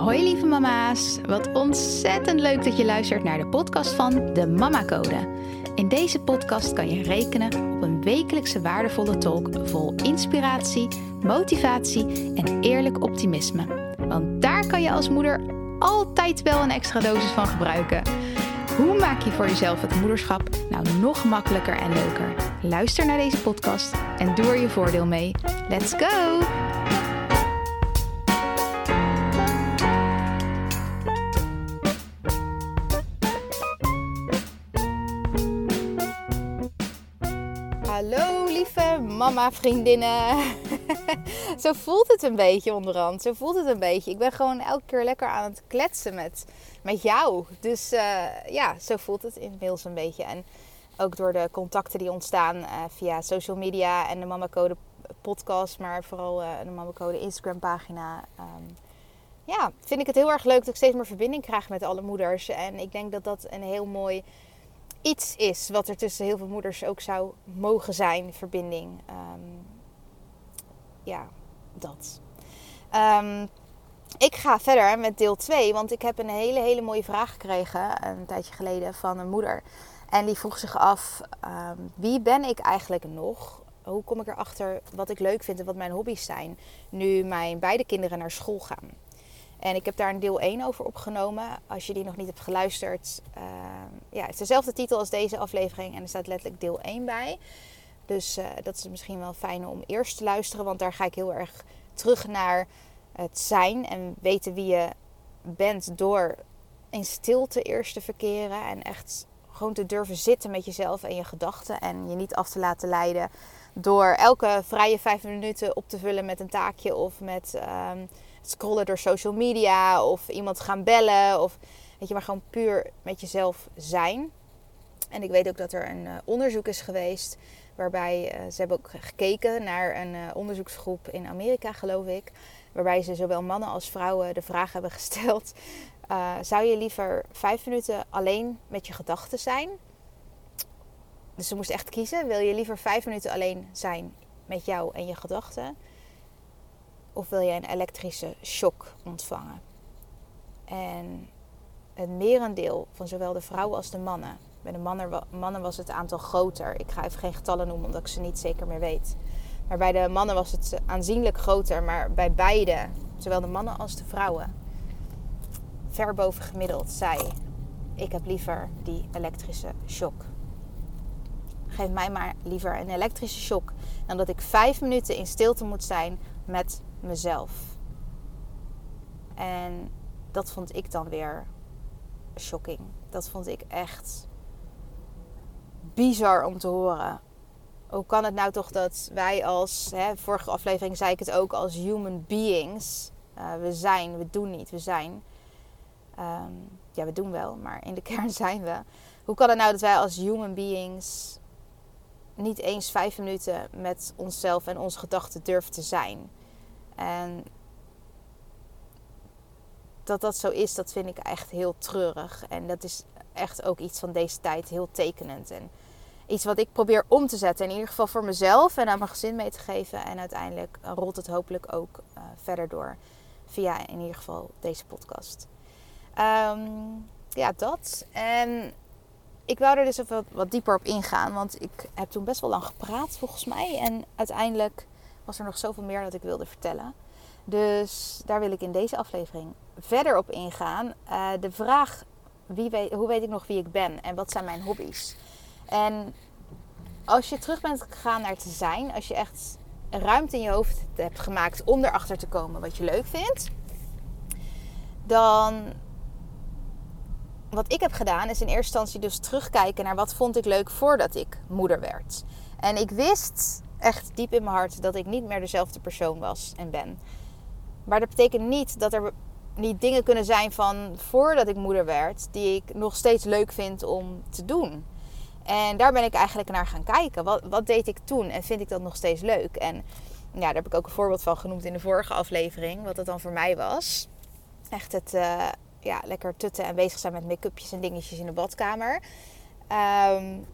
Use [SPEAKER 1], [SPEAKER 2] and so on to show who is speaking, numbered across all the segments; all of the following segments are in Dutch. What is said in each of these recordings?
[SPEAKER 1] Hoi lieve mama's, wat ontzettend leuk dat je luistert naar de podcast van de Mama Code. In deze podcast kan je rekenen op een wekelijkse waardevolle talk vol inspiratie, motivatie en eerlijk optimisme. Want daar kan je als moeder altijd wel een extra dosis van gebruiken. Hoe maak je voor jezelf het moederschap nou nog makkelijker en leuker? Luister naar deze podcast en doe er je voordeel mee. Let's go! Mama vriendinnen. Zo voelt het een beetje onderhand. Zo voelt het een beetje. Ik ben gewoon elke keer lekker aan het kletsen met, met jou. Dus uh, ja, zo voelt het inmiddels een beetje. En ook door de contacten die ontstaan uh, via social media en de Mama Code podcast. Maar vooral uh, de Mama Code Instagram pagina. Um, ja, vind ik het heel erg leuk dat ik steeds meer verbinding krijg met alle moeders. En ik denk dat dat een heel mooi iets is wat er tussen heel veel moeders ook zou mogen zijn, verbinding. Um, ja, dat. Um, ik ga verder met deel 2, want ik heb een hele, hele mooie vraag gekregen een tijdje geleden van een moeder. En die vroeg zich af, um, wie ben ik eigenlijk nog? Hoe kom ik erachter wat ik leuk vind en wat mijn hobby's zijn, nu mijn beide kinderen naar school gaan? En ik heb daar een deel 1 over opgenomen. Als je die nog niet hebt geluisterd. Uh, ja, het is dezelfde titel als deze aflevering. En er staat letterlijk deel 1 bij. Dus uh, dat is misschien wel fijn om eerst te luisteren. Want daar ga ik heel erg terug naar het zijn. En weten wie je bent door in stilte eerst te verkeren. En echt gewoon te durven zitten met jezelf en je gedachten. En je niet af te laten leiden door elke vrije vijf minuten op te vullen met een taakje of met... Uh, scrollen door social media of iemand gaan bellen. Of weet je, maar gewoon puur met jezelf zijn. En ik weet ook dat er een uh, onderzoek is geweest. Waarbij uh, ze hebben ook gekeken naar een uh, onderzoeksgroep in Amerika, geloof ik. Waarbij ze zowel mannen als vrouwen de vraag hebben gesteld: zou je liever vijf minuten alleen met je gedachten zijn? Dus ze moesten echt kiezen: wil je liever vijf minuten alleen zijn met jou en je gedachten? Of wil je een elektrische shock ontvangen? En het merendeel van zowel de vrouwen als de mannen. Bij de mannen, mannen was het aantal groter. Ik ga even geen getallen noemen omdat ik ze niet zeker meer weet. Maar bij de mannen was het aanzienlijk groter. Maar bij beide, zowel de mannen als de vrouwen, ver boven gemiddeld, zei: Ik heb liever die elektrische shock. Geef mij maar liever een elektrische shock dan dat ik vijf minuten in stilte moet zijn met mezelf. En dat vond ik dan weer shocking. Dat vond ik echt bizar om te horen. Hoe kan het nou toch dat wij als, hè, vorige aflevering zei ik het ook, als human beings, uh, we zijn, we doen niet, we zijn. Um, ja, we doen wel, maar in de kern zijn we. Hoe kan het nou dat wij als human beings niet eens vijf minuten met onszelf en onze gedachten durven te zijn? En dat dat zo is, dat vind ik echt heel treurig. En dat is echt ook iets van deze tijd heel tekenend. En iets wat ik probeer om te zetten. In ieder geval voor mezelf en aan mijn gezin mee te geven. En uiteindelijk rolt het hopelijk ook uh, verder door. Via in ieder geval deze podcast. Um, ja, dat. En ik wou er dus even wat dieper op ingaan. Want ik heb toen best wel lang gepraat volgens mij. En uiteindelijk was er nog zoveel meer dat ik wilde vertellen. Dus daar wil ik in deze aflevering verder op ingaan. Uh, de vraag, wie hoe weet ik nog wie ik ben en wat zijn mijn hobby's? En als je terug bent gegaan naar te zijn, als je echt ruimte in je hoofd hebt gemaakt om erachter te komen wat je leuk vindt, dan wat ik heb gedaan is in eerste instantie dus terugkijken naar wat vond ik leuk voordat ik moeder werd. En ik wist echt diep in mijn hart dat ik niet meer dezelfde persoon was en ben. Maar dat betekent niet dat er niet dingen kunnen zijn van voordat ik moeder werd, die ik nog steeds leuk vind om te doen. En daar ben ik eigenlijk naar gaan kijken. Wat, wat deed ik toen en vind ik dat nog steeds leuk? En ja, daar heb ik ook een voorbeeld van genoemd in de vorige aflevering, wat dat dan voor mij was. Echt het uh, ja, lekker tutten en bezig zijn met make-upjes en dingetjes in de badkamer. Um,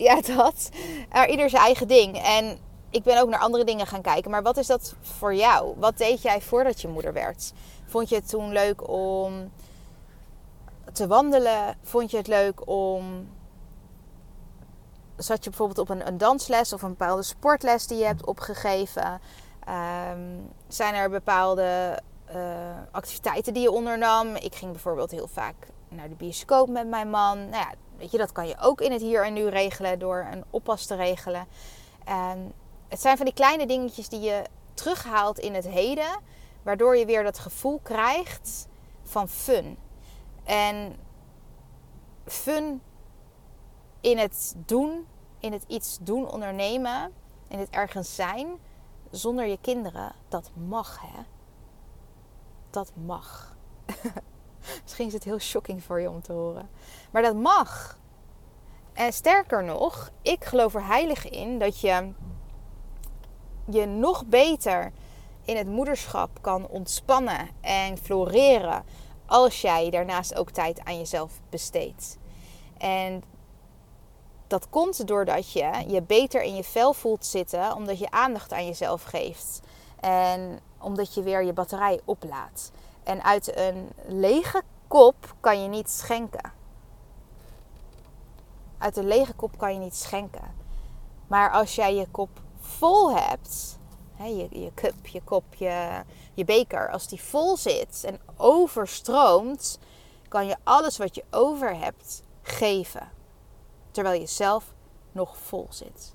[SPEAKER 1] ja, dat. Er ieder zijn eigen ding. En ik ben ook naar andere dingen gaan kijken. Maar wat is dat voor jou? Wat deed jij voordat je moeder werd? Vond je het toen leuk om te wandelen? Vond je het leuk om. Zat je bijvoorbeeld op een, een dansles of een bepaalde sportles die je hebt opgegeven? Ehm, zijn er bepaalde uh, activiteiten die je ondernam? Ik ging bijvoorbeeld heel vaak naar de bioscoop met mijn man. Nou ja, weet je, dat kan je ook in het hier en nu regelen door een oppas te regelen. En het zijn van die kleine dingetjes die je terughaalt in het heden, waardoor je weer dat gevoel krijgt van fun. En fun in het doen, in het iets doen, ondernemen, in het ergens zijn, zonder je kinderen, dat mag hè. Dat mag. Misschien is het heel shocking voor je om te horen. Maar dat mag. En sterker nog, ik geloof er heilig in dat je je nog beter in het moederschap kan ontspannen en floreren als jij daarnaast ook tijd aan jezelf besteedt. En dat komt doordat je je beter in je vel voelt zitten, omdat je aandacht aan jezelf geeft. En omdat je weer je batterij oplaadt. En uit een lege kop kan je niet schenken. Uit een lege kop kan je niet schenken. Maar als jij je kop vol hebt, hè, je, je cup, je kop, je, beker, als die vol zit en overstroomt, kan je alles wat je over hebt geven. Terwijl je zelf nog vol zit.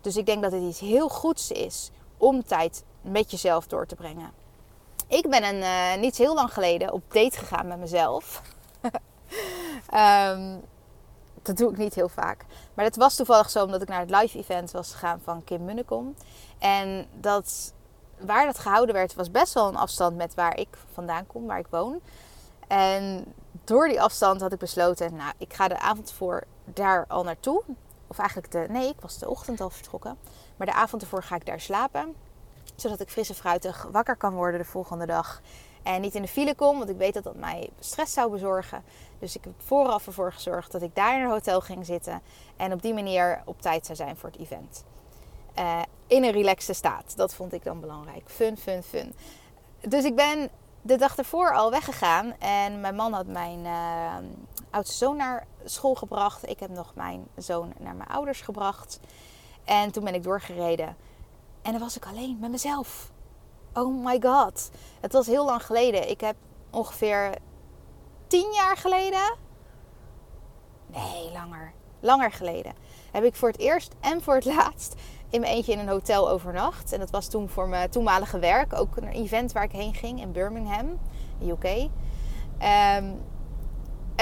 [SPEAKER 1] Dus ik denk dat het iets heel goeds is om tijd met jezelf door te brengen. Ik ben een, uh, niet heel lang geleden op date gegaan met mezelf. um, dat doe ik niet heel vaak. Maar het was toevallig zo omdat ik naar het live event was gegaan van Kim Munnekom. En dat, waar dat gehouden werd, was best wel een afstand met waar ik vandaan kom, waar ik woon. En door die afstand had ik besloten, nou, ik ga de avond voor daar al naartoe. Of eigenlijk de, nee, ik was de ochtend al vertrokken. Maar de avond ervoor ga ik daar slapen. Zodat ik frisse fruitig wakker kan worden de volgende dag. En niet in de file kom, want ik weet dat dat mij stress zou bezorgen. Dus ik heb vooraf ervoor gezorgd dat ik daar in een hotel ging zitten. En op die manier op tijd zou zijn voor het event. Uh, in een relaxte staat. Dat vond ik dan belangrijk. Fun, fun, fun. Dus ik ben de dag ervoor al weggegaan. En mijn man had mijn uh, oudste zoon naar school gebracht. Ik heb nog mijn zoon naar mijn ouders gebracht. En toen ben ik doorgereden. En dan was ik alleen met mezelf. Oh my god. Het was heel lang geleden. Ik heb ongeveer tien jaar geleden. Nee, langer. Langer geleden. Heb ik voor het eerst en voor het laatst in mijn eentje in een hotel overnacht. En dat was toen voor mijn toenmalige werk. Ook een event waar ik heen ging in Birmingham, UK. Ehm,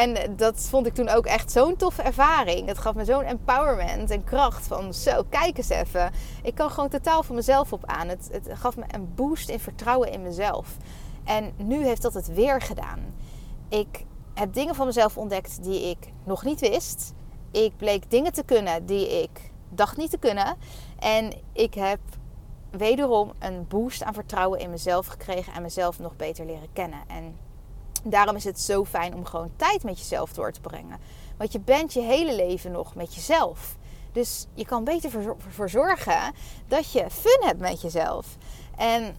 [SPEAKER 1] en dat vond ik toen ook echt zo'n toffe ervaring. Het gaf me zo'n empowerment en kracht van zo, kijk eens even. Ik kan gewoon totaal van mezelf op aan. Het, het gaf me een boost in vertrouwen in mezelf. En nu heeft dat het weer gedaan. Ik heb dingen van mezelf ontdekt die ik nog niet wist. Ik bleek dingen te kunnen die ik dacht niet te kunnen. En ik heb wederom een boost aan vertrouwen in mezelf gekregen en mezelf nog beter leren kennen. En Daarom is het zo fijn om gewoon tijd met jezelf door te brengen. Want je bent je hele leven nog met jezelf. Dus je kan beter voor zorgen dat je fun hebt met jezelf. En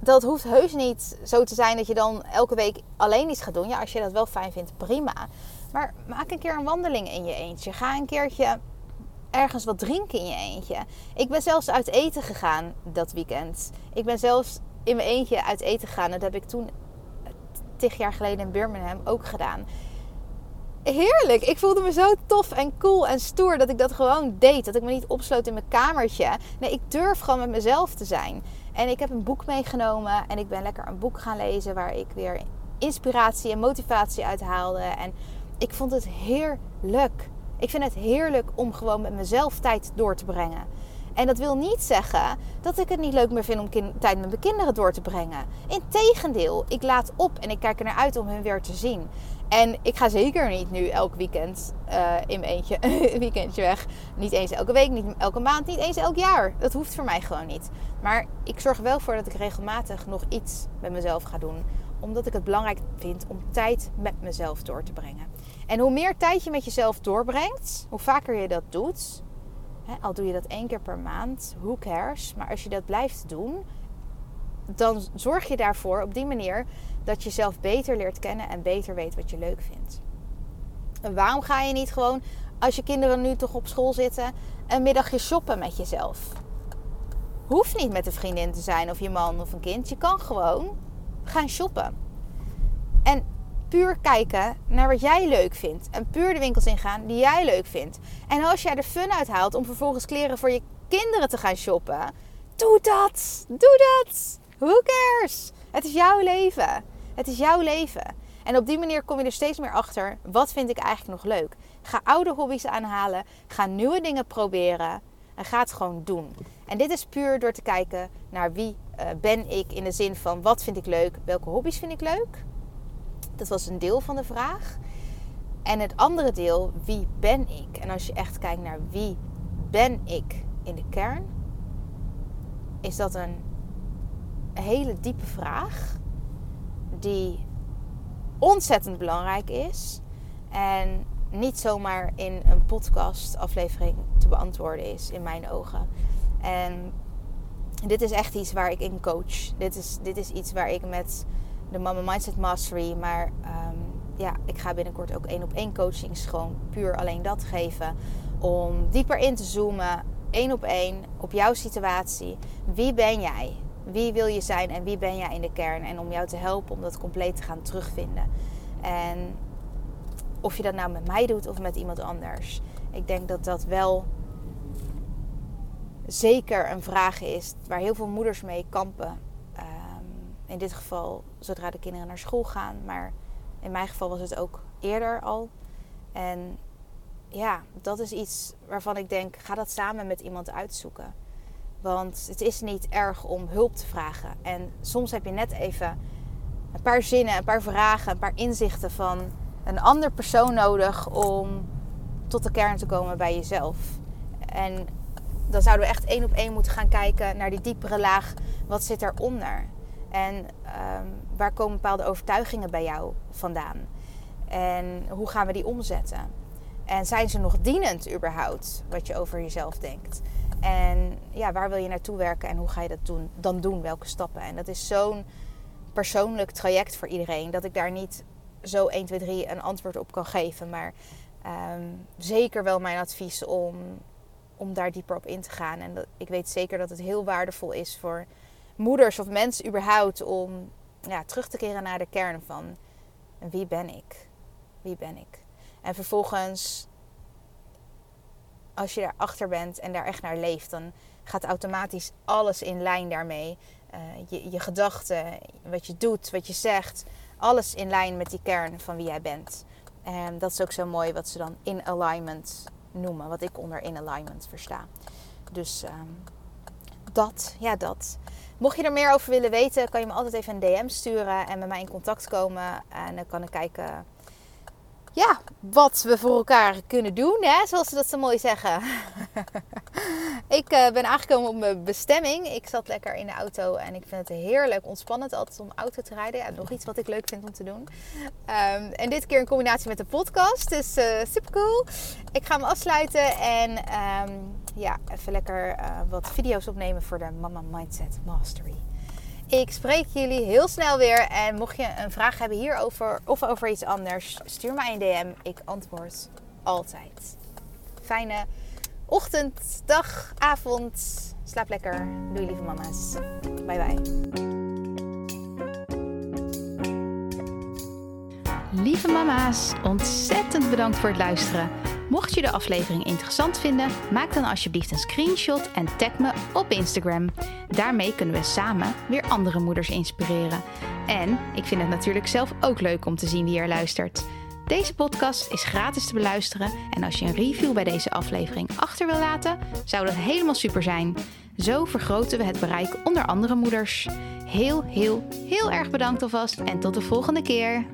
[SPEAKER 1] dat hoeft heus niet zo te zijn dat je dan elke week alleen iets gaat doen. Ja, als je dat wel fijn vindt, prima. Maar maak een keer een wandeling in je eentje. Ga een keertje ergens wat drinken in je eentje. Ik ben zelfs uit eten gegaan dat weekend. Ik ben zelfs in mijn eentje uit eten gegaan. Dat heb ik toen tig jaar geleden in Birmingham ook gedaan. Heerlijk. Ik voelde me zo tof en cool en stoer dat ik dat gewoon deed. Dat ik me niet opsloot in mijn kamertje. Nee, ik durf gewoon met mezelf te zijn. En ik heb een boek meegenomen en ik ben lekker een boek gaan lezen waar ik weer inspiratie en motivatie uit haalde. En ik vond het heerlijk. Ik vind het heerlijk om gewoon met mezelf tijd door te brengen. En dat wil niet zeggen dat ik het niet leuk meer vind om tijd met mijn kinderen door te brengen. Integendeel, ik laat op en ik kijk er naar uit om hun weer te zien. En ik ga zeker niet nu elk weekend uh, in mijn eentje een weekendje weg. Niet eens elke week, niet elke maand, niet eens elk jaar. Dat hoeft voor mij gewoon niet. Maar ik zorg wel voor dat ik regelmatig nog iets met mezelf ga doen. Omdat ik het belangrijk vind om tijd met mezelf door te brengen. En hoe meer tijd je met jezelf doorbrengt, hoe vaker je dat doet, al doe je dat één keer per maand, who cares? Maar als je dat blijft doen, dan zorg je daarvoor op die manier dat je jezelf beter leert kennen en beter weet wat je leuk vindt. En waarom ga je niet gewoon, als je kinderen nu toch op school zitten, een middagje shoppen met jezelf? Hoeft niet met een vriendin te zijn of je man of een kind. Je kan gewoon gaan shoppen. En puur kijken naar wat jij leuk vindt. En puur de winkels ingaan die jij leuk vindt. En als jij er fun uit haalt om vervolgens kleren voor je kinderen te gaan shoppen, doe dat. Doe dat. Who cares? Het is jouw leven. Het is jouw leven. En op die manier kom je er steeds meer achter. Wat vind ik eigenlijk nog leuk? Ga oude hobby's aanhalen. Ga nieuwe dingen proberen. En ga het gewoon doen. En dit is puur door te kijken naar wie uh, ben ik in de zin van wat vind ik leuk, welke hobby's vind ik leuk. Dat was een deel van de vraag. En het andere deel, wie ben ik? En als je echt kijkt naar wie ben ik in de kern, is dat een hele diepe vraag die ontzettend belangrijk is en niet zomaar in een podcast aflevering te beantwoorden is in mijn ogen. En dit is echt iets waar ik in coach. Dit is, dit is iets waar ik met de Mama Mindset Mastery, maar um, ja, ik ga binnenkort ook één op één coachings gewoon puur alleen dat geven. Om dieper in te zoomen, één op één, op jouw situatie. Wie ben jij? Wie wil je zijn en wie ben jij in de kern? En om jou te helpen om dat compleet te gaan terugvinden. En of je dat nou met mij doet of met iemand anders. Ik denk dat dat wel zeker een vraag is waar heel veel moeders mee kampen. In dit geval zodra de kinderen naar school gaan. Maar in mijn geval was het ook eerder al. En ja, dat is iets waarvan ik denk, ga dat samen met iemand uitzoeken. Want het is niet erg om hulp te vragen. En soms heb je net even een paar zinnen, een paar vragen, een paar inzichten van een ander persoon nodig om tot de kern te komen bij jezelf. En dan zouden we echt één op één moeten gaan kijken naar die diepere laag. Wat zit eronder? En um, waar komen bepaalde overtuigingen bij jou vandaan? En hoe gaan we die omzetten? En zijn ze nog dienend überhaupt, wat je over jezelf denkt? En ja, waar wil je naartoe werken en hoe ga je dat doen, dan doen? Welke stappen? En dat is zo'n persoonlijk traject voor iedereen dat ik daar niet zo 1, 2, 3 een antwoord op kan geven. Maar um, zeker wel mijn advies om, om daar dieper op in te gaan. En ik weet zeker dat het heel waardevol is voor moeders of mensen überhaupt om ja, terug te keren naar de kern van wie ben ik? Wie ben ik? En vervolgens, als je daarachter bent en daar echt naar leeft, dan gaat automatisch alles in lijn daarmee. Uh, je, je gedachten, wat je doet, wat je zegt, alles in lijn met die kern van wie jij bent. En dat is ook zo mooi wat ze dan in alignment noemen, wat ik onder in alignment versta. Dus um, dat, ja, dat. Mocht je er meer over willen weten, kan je me altijd even een DM sturen en met mij in contact komen. En dan kan ik kijken ja, wat we voor elkaar kunnen doen, hè? zoals ze dat zo mooi zeggen. ik uh, ben aangekomen op mijn bestemming. Ik zat lekker in de auto en ik vind het heerlijk ontspannend altijd om auto te rijden. Ja, nog iets wat ik leuk vind om te doen. Um, en dit keer in combinatie met de podcast, dus uh, super cool. Ik ga me afsluiten en um, ja, even lekker uh, wat video's opnemen voor de Mama Mindset Mastery. Ik spreek jullie heel snel weer. En mocht je een vraag hebben hierover of over iets anders, stuur mij een DM. Ik antwoord altijd. Fijne ochtend, dag, avond. Slaap lekker. Doei lieve mama's. Bye bye.
[SPEAKER 2] Lieve mama's, ontzettend bedankt voor het luisteren. Mocht je de aflevering interessant vinden, maak dan alsjeblieft een screenshot en tag me op Instagram. Daarmee kunnen we samen weer andere moeders inspireren. En ik vind het natuurlijk zelf ook leuk om te zien wie er luistert. Deze podcast is gratis te beluisteren en als je een review bij deze aflevering achter wil laten, zou dat helemaal super zijn. Zo vergroten we het bereik onder andere moeders. Heel, heel, heel erg bedankt alvast en tot de volgende keer.